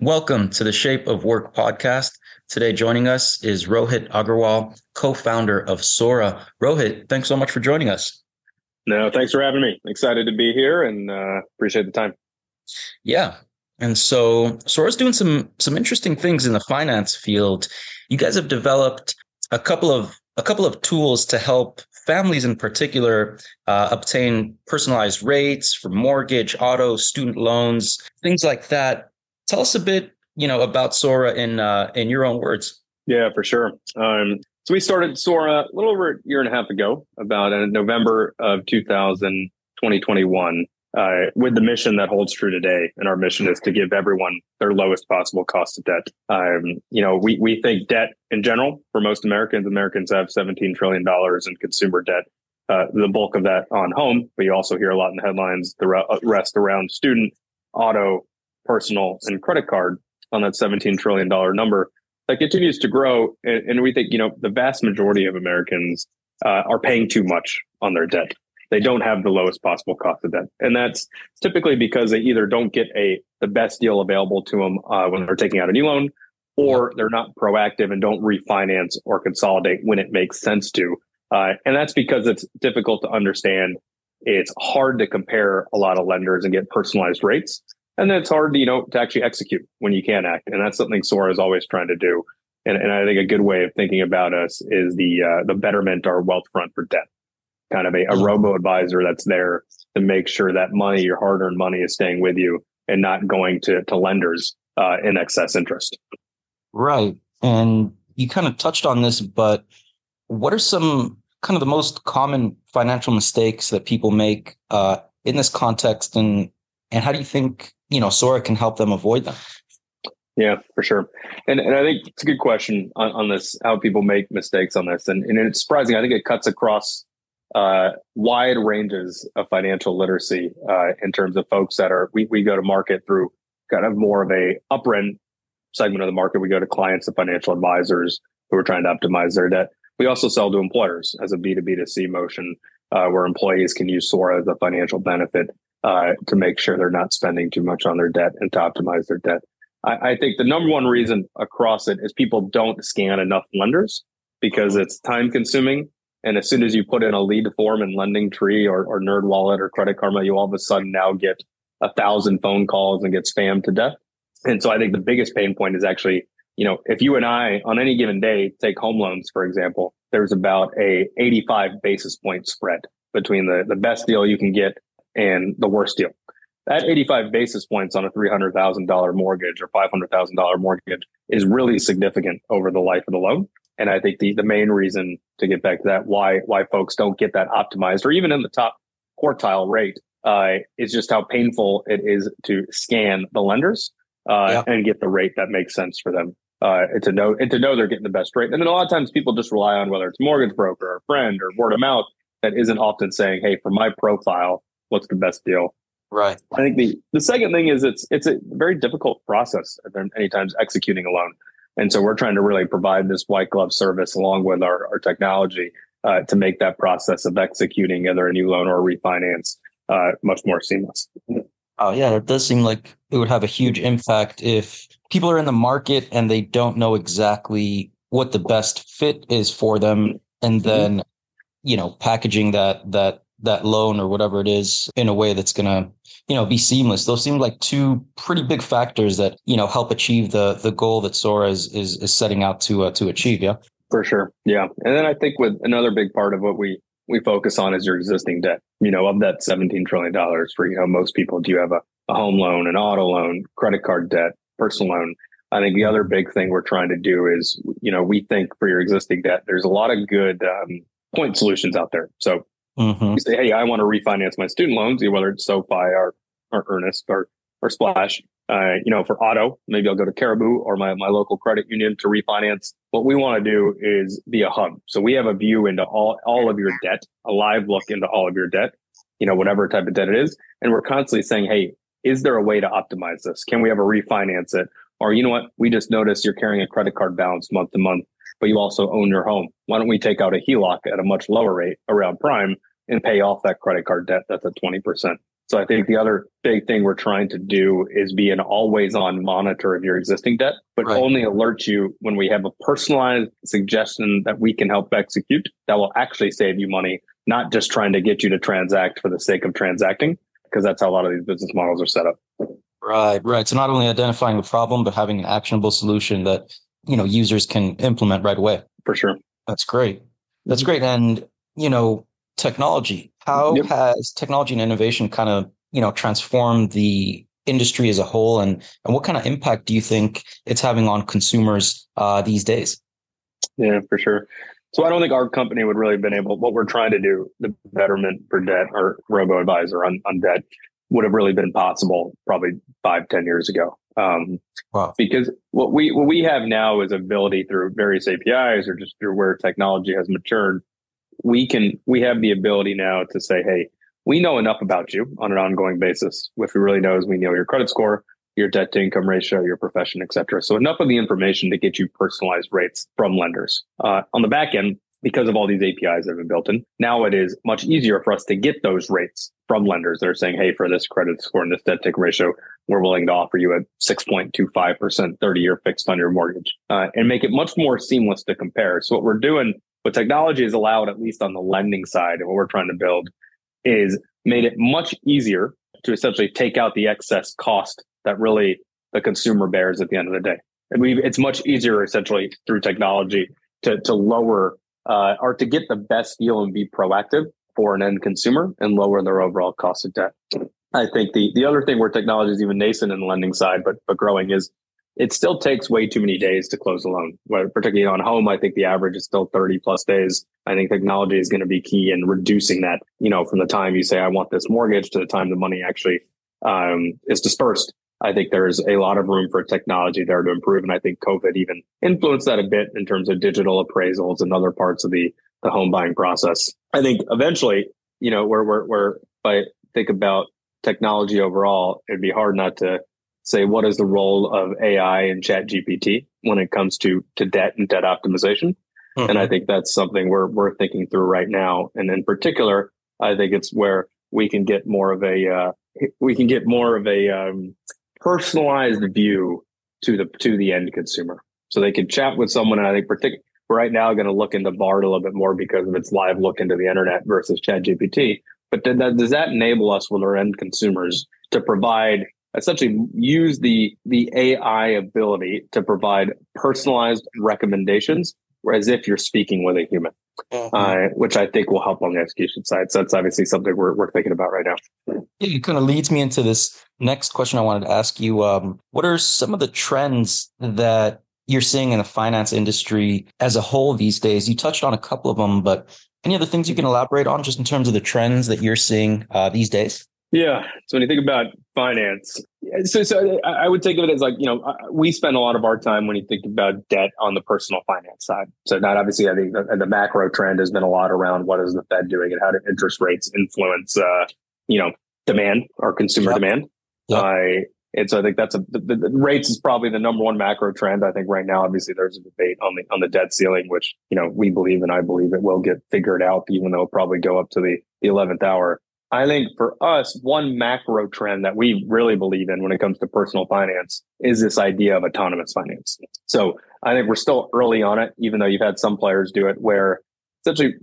Welcome to the Shape of Work podcast. Today, joining us is Rohit Agarwal, co founder of Sora. Rohit, thanks so much for joining us. No, thanks for having me. Excited to be here and uh, appreciate the time. Yeah. And so Sora's doing some some interesting things in the finance field. You guys have developed a couple of a couple of tools to help families in particular uh, obtain personalized rates for mortgage, auto, student loans, things like that. Tell us a bit, you know, about Sora in uh, in your own words. Yeah, for sure. Um, so we started Sora a little over a year and a half ago, about in November of 2000, 2021, uh, with the mission that holds true today. And our mission is to give everyone their lowest possible cost of debt. Um, you know, we, we think debt in general for most Americans, Americans have $17 trillion in consumer debt. Uh, the bulk of that on home, but you also hear a lot in the headlines, the rest around student, auto, personal and credit card on that $17 trillion number that continues to grow. And, and we think, you know, the vast majority of Americans uh, are paying too much on their debt. They don't have the lowest possible cost of debt. And that's typically because they either don't get a the best deal available to them uh, when they're taking out a new loan, or they're not proactive and don't refinance or consolidate when it makes sense to. Uh, and that's because it's difficult to understand. It's hard to compare a lot of lenders and get personalized rates. And then it's hard, you know, to actually execute when you can't act. And that's something Sora is always trying to do. And, and I think a good way of thinking about us is the uh, the betterment our Wealthfront for debt, kind of a, a robo advisor that's there to make sure that money, your hard earned money, is staying with you and not going to to lenders uh, in excess interest. Right, and you kind of touched on this, but what are some kind of the most common financial mistakes that people make uh, in this context, and and how do you think you know Sora can help them avoid them? Yeah, for sure. And and I think it's a good question on, on this, how people make mistakes on this. And, and it's surprising. I think it cuts across uh, wide ranges of financial literacy uh, in terms of folks that are, we, we go to market through kind of more of a upper end segment of the market. We go to clients and financial advisors who are trying to optimize their debt. We also sell to employers as a B2B to C motion uh, where employees can use Sora as a financial benefit uh, to make sure they're not spending too much on their debt and to optimize their debt. I, I, think the number one reason across it is people don't scan enough lenders because it's time consuming. And as soon as you put in a lead form in LendingTree or, or NerdWallet or Credit Karma, you all of a sudden now get a thousand phone calls and get spammed to death. And so I think the biggest pain point is actually, you know, if you and I on any given day take home loans, for example, there's about a 85 basis point spread between the, the best deal you can get and the worst deal. That 85 basis points on a $300,000 mortgage or $500,000 mortgage is really significant over the life of the loan. And I think the, the main reason to get back to that, why, why folks don't get that optimized or even in the top quartile rate, uh, is just how painful it is to scan the lenders, uh, yeah. and get the rate that makes sense for them. Uh, and to know, and to know they're getting the best rate. And then a lot of times people just rely on whether it's mortgage broker or friend or word of mouth that isn't often saying, Hey, for my profile, what's the best deal. Right. I think the the second thing is it's it's a very difficult process at many times executing a loan. And so we're trying to really provide this white glove service along with our, our technology uh, to make that process of executing either a new loan or a refinance uh, much more seamless. Oh yeah, it does seem like it would have a huge impact if people are in the market and they don't know exactly what the best fit is for them, and mm-hmm. then you know packaging that that that loan or whatever it is in a way that's going to you know be seamless. Those seem like two pretty big factors that you know help achieve the the goal that sora is is, is setting out to uh, to achieve yeah? For sure yeah. And then i think with another big part of what we we focus on is your existing debt. You know of that 17 trillion dollars for you know most people do you have a, a home loan an auto loan credit card debt personal loan? I think the other big thing we're trying to do is, you know, we think for your existing debt, there's a lot of good um, point solutions out there. So Mm-hmm. You say, hey, I want to refinance my student loans, whether it's SoFi or, or Earnest or, or Splash. uh, you know, for auto, maybe I'll go to Caribou or my, my local credit union to refinance. What we want to do is be a hub. So we have a view into all, all of your debt, a live look into all of your debt, you know, whatever type of debt it is. And we're constantly saying, Hey, is there a way to optimize this? Can we ever refinance it? Or, you know what? We just noticed you're carrying a credit card balance month to month, but you also own your home. Why don't we take out a HELOC at a much lower rate around prime and pay off that credit card debt that's at 20%? So I think the other big thing we're trying to do is be an always on monitor of your existing debt, but right. only alert you when we have a personalized suggestion that we can help execute that will actually save you money, not just trying to get you to transact for the sake of transacting, because that's how a lot of these business models are set up. Right, right. So not only identifying the problem, but having an actionable solution that, you know, users can implement right away. For sure. That's great. That's mm-hmm. great. And, you know, technology. How yep. has technology and innovation kind of, you know, transformed the industry as a whole and, and what kind of impact do you think it's having on consumers uh, these days? Yeah, for sure. So I don't think our company would really have been able, what we're trying to do, the betterment for debt or robo advisor on, on debt would have really been possible probably five, ten years ago. Um, wow. Because what we what we have now is ability through various APIs or just through where technology has matured we can we have the ability now to say, hey, we know enough about you on an ongoing basis. What we really know is we know your credit score, your debt to income ratio, your profession, et cetera. So enough of the information to get you personalized rates from lenders. Uh, on the back end, because of all these APIs that have been built in, now it is much easier for us to get those rates from lenders that are saying, hey, for this credit score and this debt income ratio, we're willing to offer you a 6.25% 30 year fixed on your mortgage uh, and make it much more seamless to compare. So what we're doing what technology has allowed, at least on the lending side, and what we're trying to build, is made it much easier to essentially take out the excess cost that really the consumer bears at the end of the day. And we it's much easier essentially through technology to to lower uh, or to get the best deal and be proactive for an end consumer and lower their overall cost of debt. I think the the other thing where technology is even nascent in the lending side, but but growing is it still takes way too many days to close a loan. particularly on home, I think the average is still 30 plus days. I think technology is going to be key in reducing that, you know, from the time you say, I want this mortgage to the time the money actually um, is dispersed. I think there's a lot of room for technology there to improve. And I think COVID even influenced that a bit in terms of digital appraisals and other parts of the, the home buying process. I think eventually, you know, where, where, where if I think about technology overall, it'd be hard not to say what is the role of AI and ChatGPT when it comes to, to debt and debt optimization. Mm-hmm. And I think that's something we're, we're thinking through right now. And in particular, I think it's where we can get more of a, uh, we can get more of a, um, personalized view to the, to the end consumer. So they can chat with someone. And I think particularly right now going to look into Bard a little bit more because of its live look into the internet versus ChatGPT. But does that enable us with our end consumers to provide essentially use the the AI ability to provide personalized recommendations as if you're speaking with a human, mm-hmm. uh, which I think will help on the execution side. So that's obviously something we're, we're thinking about right now. It kind of leads me into this next question I wanted to ask you. Um, what are some of the trends that you're seeing in the finance industry as a whole these days? You touched on a couple of them, but any other things you can elaborate on just in terms of the trends that you're seeing uh, these days? Yeah. So when you think about finance, so so I would think of it as like you know we spend a lot of our time when you think about debt on the personal finance side. So not obviously I think the, the macro trend has been a lot around what is the Fed doing and how do interest rates influence uh, you know demand or consumer yep. demand. Yep. Uh, and so I think that's a the, the, rates is probably the number one macro trend. I think right now, obviously, there's a debate on the on the debt ceiling, which you know we believe and I believe it will get figured out, even though it'll probably go up to the the eleventh hour. I think for us, one macro trend that we really believe in when it comes to personal finance is this idea of autonomous finance. So I think we're still early on it, even though you've had some players do it where essentially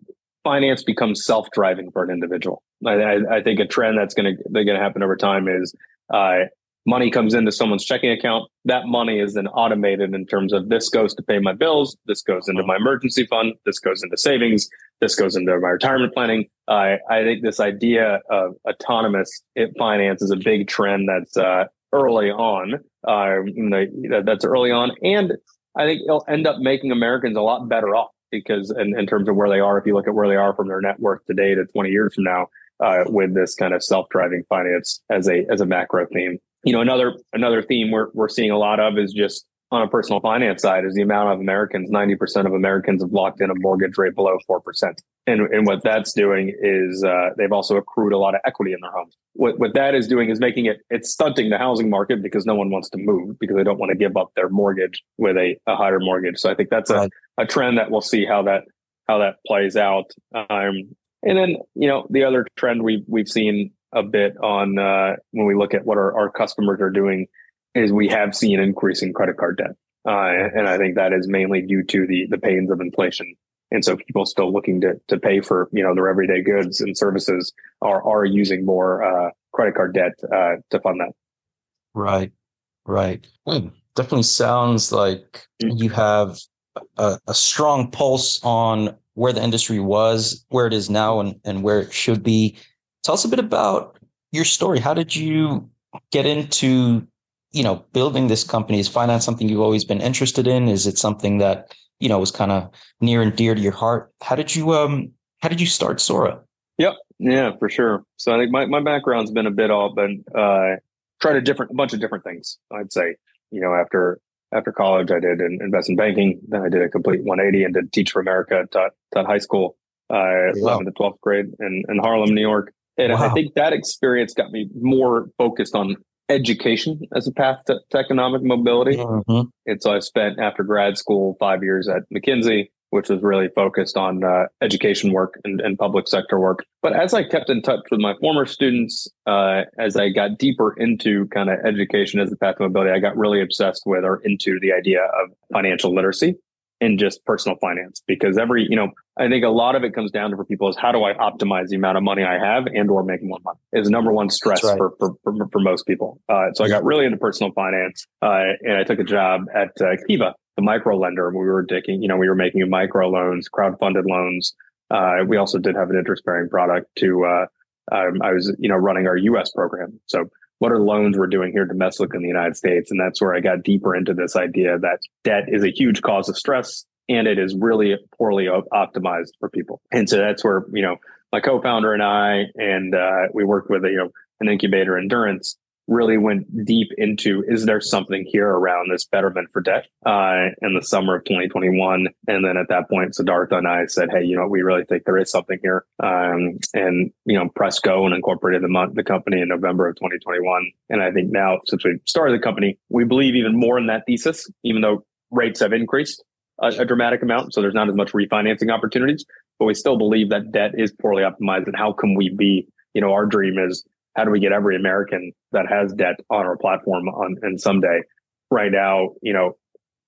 finance becomes self-driving for an individual. I, I, I think a trend that's going to going to happen over time is uh, money comes into someone's checking account. That money is then automated in terms of this goes to pay my bills, this goes into my emergency fund, this goes into savings, this goes into my retirement planning. I think this idea of autonomous finance is a big trend that's uh, early on. Uh, that's early on, and I think it'll end up making Americans a lot better off because, in, in terms of where they are, if you look at where they are from their net worth today to 20 years from now, uh, with this kind of self-driving finance as a as a macro theme. You know, another another theme we're we're seeing a lot of is just on a personal finance side is the amount of Americans, 90% of Americans have locked in a mortgage rate below 4%. And, and what that's doing is uh, they've also accrued a lot of equity in their homes. What, what that is doing is making it, it's stunting the housing market because no one wants to move because they don't want to give up their mortgage with a, a higher mortgage. So I think that's a, a trend that we'll see how that, how that plays out. Um, and then, you know, the other trend we've, we've seen a bit on uh, when we look at what our, our customers are doing is we have seen an increase in credit card debt. Uh, and I think that is mainly due to the the pains of inflation. And so people still looking to to pay for you know their everyday goods and services are are using more uh, credit card debt uh, to fund that. Right, right. Hmm. Definitely sounds like mm-hmm. you have a, a strong pulse on where the industry was, where it is now, and and where it should be. Tell us a bit about your story. How did you get into you know, building this company is finance something you've always been interested in? Is it something that, you know, was kind of near and dear to your heart? How did you, um, how did you start Sora? Yep. Yeah, for sure. So I think my, my background's been a bit all, but, uh, tried a different, a bunch of different things. I'd say, you know, after, after college, I did investment banking. Then I did a complete 180 and did Teach for America, taught, taught high school, uh, wow. 11th to 12th grade in, in Harlem, New York. And wow. I think that experience got me more focused on education as a path to, to economic mobility. Mm-hmm. And so I spent after grad school five years at McKinsey, which was really focused on uh, education work and, and, public sector work. But as I kept in touch with my former students, uh, as I got deeper into kind of education as a path to mobility, I got really obsessed with or into the idea of financial literacy in just personal finance because every you know i think a lot of it comes down to for people is how do i optimize the amount of money i have and or make more money is number one stress right. for, for, for, for most people. Uh, so i got really into personal finance uh, and i took a job at uh, Kiva the micro lender we were taking you know we were making micro loans crowd funded loans. Uh, we also did have an interest bearing product to uh, um, i was you know running our us program. So what are loans we're doing here domestically in the United States? And that's where I got deeper into this idea that debt is a huge cause of stress and it is really poorly optimized for people. And so that's where, you know, my co-founder and I, and uh, we worked with you know, an incubator endurance really went deep into is there something here around this betterment for debt uh, in the summer of 2021 and then at that point siddhartha and i said hey you know we really think there is something here. Um, and you know press go and incorporated the, the company in november of 2021 and i think now since we started the company we believe even more in that thesis even though rates have increased a, a dramatic amount so there's not as much refinancing opportunities. But we still believe that debt is poorly optimized and how can we be you know our dream is how do we get every American that has debt on our platform on and someday? Right now, you know,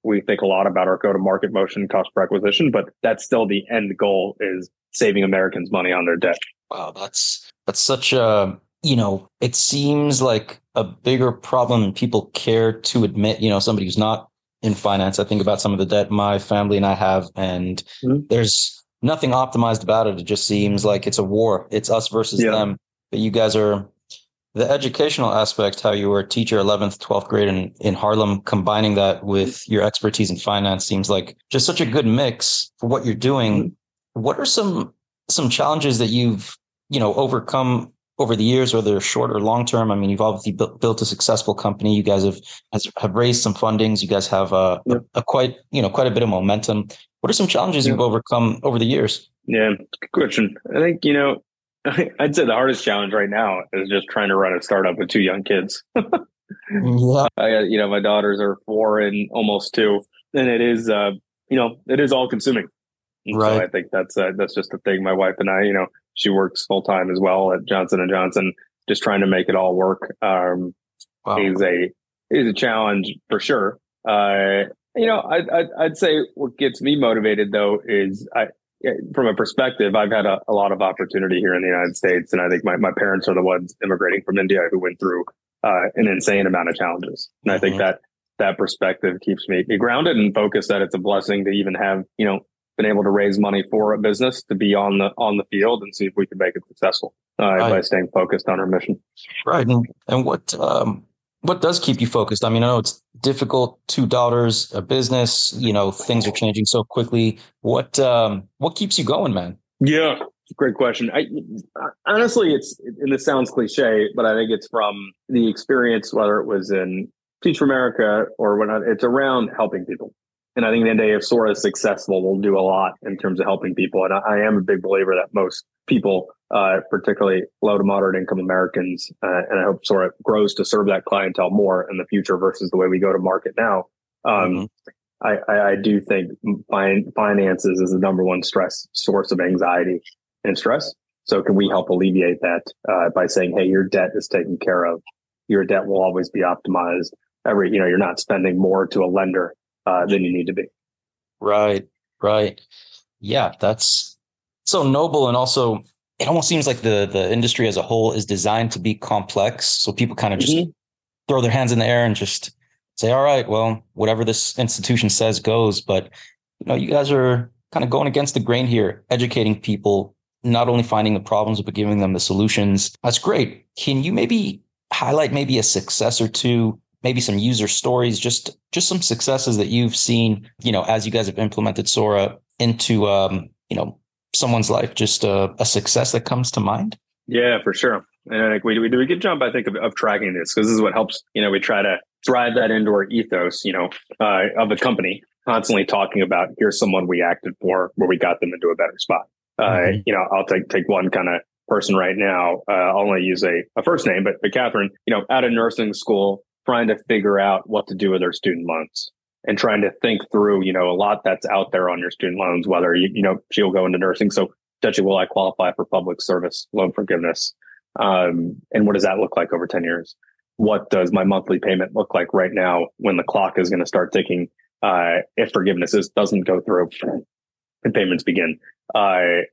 we think a lot about our go to market motion cost per acquisition, but that's still the end goal is saving Americans money on their debt. Wow, that's that's such a you know, it seems like a bigger problem people care to admit, you know, somebody who's not in finance. I think about some of the debt my family and I have, and mm-hmm. there's nothing optimized about it. It just seems like it's a war. It's us versus yeah. them. But you guys are the educational aspect, how you were a teacher 11th, 12th grade in, in Harlem, combining that with your expertise in finance seems like just such a good mix for what you're doing. Mm-hmm. What are some some challenges that you've you know overcome over the years, whether short or long term? I mean, you've obviously built, built a successful company. You guys have has, have raised some fundings. You guys have a, a, a, quite you know quite a bit of momentum. What are some challenges you've overcome over the years? Yeah, good question. I think you know I'd say the hardest challenge right now is just trying to run a startup with two young kids. yeah. I, you know, my daughters are four and almost two, and it is, uh, you know, it is all consuming. right. So I think that's uh, that's just the thing. My wife and I, you know, she works full time as well at Johnson and Johnson, just trying to make it all work. Um, wow. is a is a challenge for sure. Uh, you know, I, I, I'd say what gets me motivated though is I, from a perspective, I've had a, a, lot of opportunity here in the United States, and I think my, my parents are the ones immigrating from India who went through uh, an insane amount of challenges, and mm-hmm. I think mm-hmm. that that perspective keeps me, me grounded and focused. That it's a blessing to even have you know been able to raise money for a business to be on the on the field and see if we can make it successful uh, right. by staying focused on our mission. Right, and, and what um, what does keep you focused? I mean, I know it's difficult. Two daughters, a business. You know, things are changing so quickly. What um, what keeps you going, man? Yeah, Great question. I, honestly, it's and this sounds cliche, but I think it's from the experience, whether it was in Teach for America or whatnot. It's around helping people. And I think the day if Sora is successful, we'll do a lot in terms of helping people. And I, I am a big believer that most people, uh, particularly low to moderate income Americans, uh, and I hope Sora grows to serve that clientele more in the future versus the way we go to market now. Um, mm-hmm. I, I, I, do think fin- finances is the number one stress source of anxiety and stress. So can we help alleviate that uh, by saying, hey, your debt is taken care of. Your debt will always be optimized. Every, you know, you're not spending more to a lender uh, than you need to be. Right, right. Yeah, that's so noble. And also, it almost seems like the, the industry as a whole is designed to be complex. So people kind of just mm-hmm. throw their hands in the air and just say, all right, well, whatever this institution says goes. But, you know, you guys are kind of going against the grain here, educating people, not only finding the problems, but giving them the solutions. That's great. Can you maybe highlight maybe a success or two, maybe some user stories, just, just some successes that you've seen, you know, as you guys have implemented Sora into, um, you know, someone's life, just a, a success that comes to mind? Yeah, for sure. And I think we, we do a good job, I think, of, of tracking this because this is what helps. You know, we try to drive that into our ethos, you know, uh, of a company, constantly talking about here's someone we acted for where we got them into a better spot. Uh, mm-hmm. You know, I'll take take one kind of person right now. Uh, I'll only use a, a first name, but, but Catherine, you know, out of nursing school, trying to figure out what to do with her student loans and trying to think through, you know, a lot that's out there on your student loans, whether you, you know, she'll go into nursing. So, Dutchy, will I qualify for public service loan forgiveness? Um, and what does that look like over 10 years? What does my monthly payment look like right now when the clock is going to start ticking? Uh, if forgiveness is, doesn't go through and payments begin. Uh.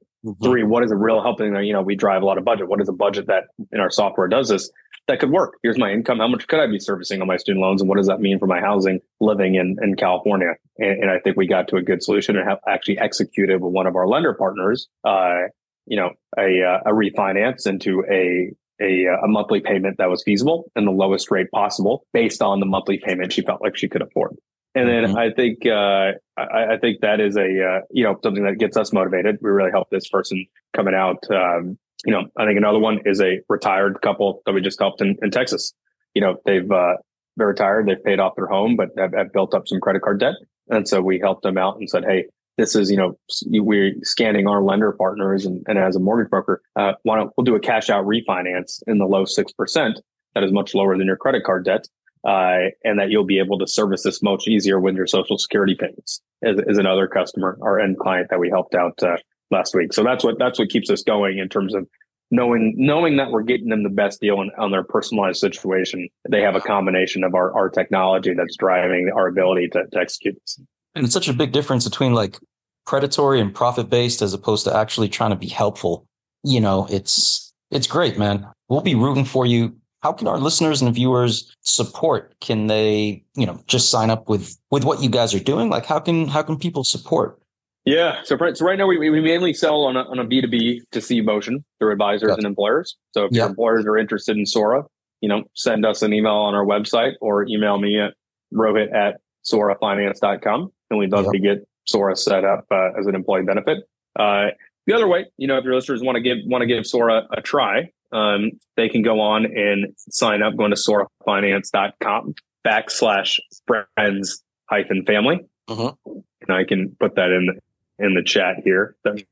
Three, what is a real helping? You know, we drive a lot of budget. What is a budget that in our software does this? that could work. Here's my income. How much could I be servicing on my student loans? And what does that mean for my housing living in, in California? And, and I think we got to a good solution and have actually executed with one of our lender partners, uh, you know, a, uh, a refinance into a, a, uh, a monthly payment that was feasible and the lowest rate possible based on the monthly payment she felt like she could afford. And then mm-hmm. I think uh, I, I, think that is a uh, you know something that gets us motivated. We really help this person coming out um, you know, I think another one is a retired couple that we just helped in, in Texas. You know, they've, uh, they're retired, they've paid off their home, but have, have built up some credit card debt. And so we helped them out and said, Hey, this is, you know, we're scanning our lender partners and, and as a mortgage broker, uh, why don't we'll do a cash out refinance in the low 6%. That is much lower than your credit card debt. Uh, and that you'll be able to service this much easier with your social security payments as, as another customer or end client that we helped out, uh, last week. So that's what that's what keeps us going in terms of knowing knowing that we're getting them the best deal on, on their personalized situation. They have a combination of our, our technology that's driving our ability to, to execute this. And it's such a big difference between like predatory and profit based as opposed to actually trying to be helpful. You know, it's it's great, man. We'll be rooting for you. How can our listeners and viewers support? Can they, you know, just sign up with with what you guys are doing? Like how can how can people support? Yeah. So, so right now we, we mainly sell on a, on a B2B to C motion through advisors and employers. So if your employers are interested in Sora, you know, send us an email on our website or email me at rohit at sorafinance.com. And we'd love to get Sora set up uh, as an employee benefit. Uh, the other way, you know, if your listeners want to give, want to give Sora a try, um, they can go on and sign up going to sorafinance.com backslash friends hyphen family. Mm-hmm. And I can put that in in the chat here. That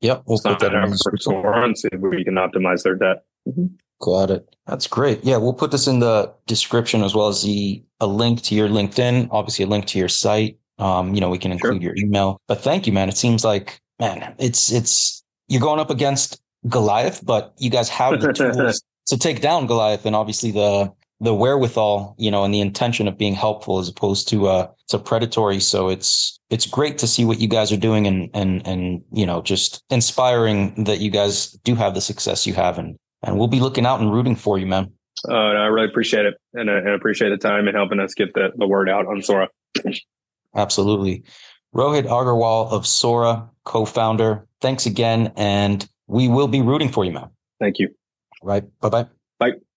yep, we'll put that in Sora and see if we can optimize their debt. Mm-hmm. Got it. That's great. Yeah, we'll put this in the description as well as the a link to your LinkedIn, obviously a link to your site. Um, you know, we can include sure. your email. But thank you, man. It seems like, man, it's it's you're going up against Goliath, but you guys have the tools to take down Goliath, and obviously the the wherewithal, you know, and the intention of being helpful as opposed to uh to predatory. So it's it's great to see what you guys are doing and and and you know just inspiring that you guys do have the success you have and and we'll be looking out and rooting for you, man. Uh, I really appreciate it and I, and appreciate the time and helping us get the, the word out on Sora. Absolutely. Rohit Agarwal of Sora, co-founder. Thanks again, and we will be rooting for you, man. Thank you. Right. Bye-bye. Bye.